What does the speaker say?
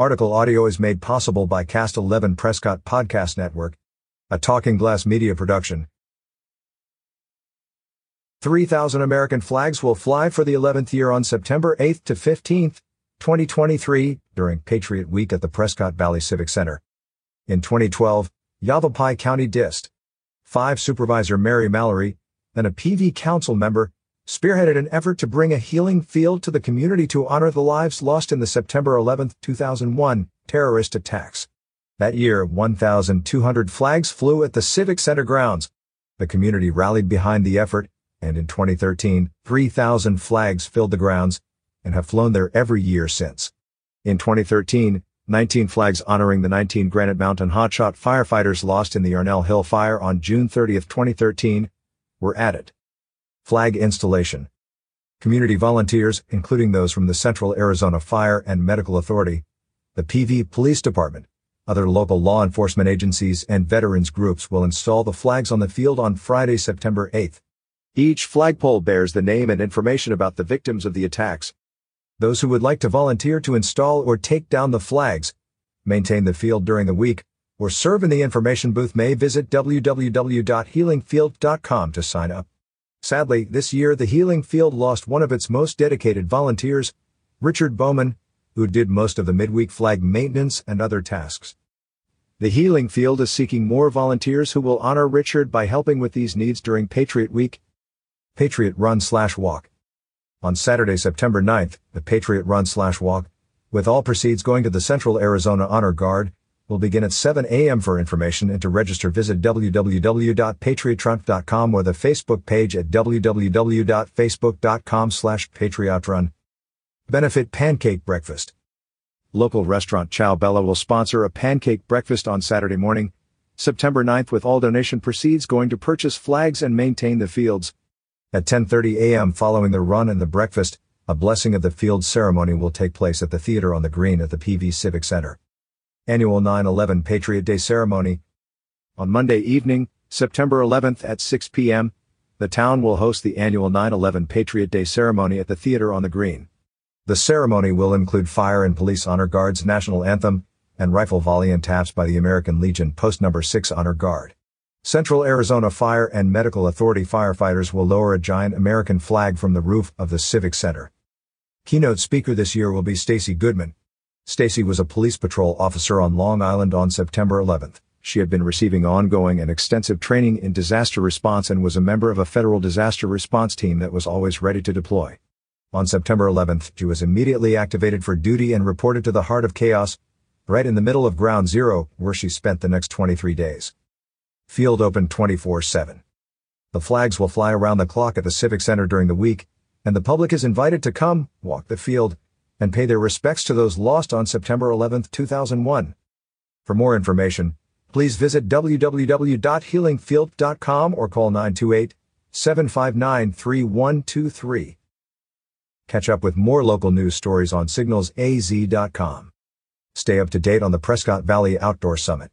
Article audio is made possible by Cast 11 Prescott Podcast Network, a Talking Glass media production. 3,000 American flags will fly for the 11th year on September 8th to 15th, 2023, during Patriot Week at the Prescott Valley Civic Center. In 2012, Yavapai County Dist. 5 Supervisor Mary Mallory, and a PV council member, spearheaded an effort to bring a healing field to the community to honor the lives lost in the September 11, 2001 terrorist attacks. That year, 1,200 flags flew at the Civic Center grounds. The community rallied behind the effort, and in 2013, 3,000 flags filled the grounds and have flown there every year since. In 2013, 19 flags honoring the 19 Granite Mountain hotshot firefighters lost in the Yarnell Hill fire on June 30, 2013, were added. Flag installation. Community volunteers, including those from the Central Arizona Fire and Medical Authority, the PV Police Department, other local law enforcement agencies, and veterans groups will install the flags on the field on Friday, September 8th. Each flagpole bears the name and information about the victims of the attacks. Those who would like to volunteer to install or take down the flags, maintain the field during the week, or serve in the information booth may visit www.healingfield.com to sign up. Sadly, this year the Healing Field lost one of its most dedicated volunteers, Richard Bowman, who did most of the midweek flag maintenance and other tasks. The Healing Field is seeking more volunteers who will honor Richard by helping with these needs during Patriot Week. Patriot Run Slash Walk. On Saturday, September 9th, the Patriot Run Slash Walk, with all proceeds going to the Central Arizona Honor Guard, will begin at 7 a.m. For information and to register, visit www.patriotrun.com or the Facebook page at www.facebook.com slash patriotrun. Benefit Pancake Breakfast. Local restaurant Ciao Bella will sponsor a pancake breakfast on Saturday morning, September 9th with all donation proceeds going to purchase flags and maintain the fields. At 10.30 a.m. following the run and the breakfast, a blessing of the field ceremony will take place at the theater on the green at the PV Civic Center. Annual 9-11 Patriot Day Ceremony. On Monday evening, September 11th at 6 p.m., the town will host the annual 9-11 Patriot Day Ceremony at the theater on the green. The ceremony will include fire and police honor guards national anthem and rifle volley and taps by the American Legion Post Number 6 Honor Guard. Central Arizona Fire and Medical Authority firefighters will lower a giant American flag from the roof of the Civic Center. Keynote speaker this year will be Stacy Goodman, Stacy was a police patrol officer on Long Island on September 11th. She had been receiving ongoing and extensive training in disaster response and was a member of a federal disaster response team that was always ready to deploy. On September 11th, she was immediately activated for duty and reported to the heart of chaos, right in the middle of Ground Zero, where she spent the next 23 days. Field open 24-7. The flags will fly around the clock at the Civic Center during the week, and the public is invited to come, walk the field, and pay their respects to those lost on September 11, 2001. For more information, please visit www.healingfield.com or call 928 759 3123. Catch up with more local news stories on signalsaz.com. Stay up to date on the Prescott Valley Outdoor Summit.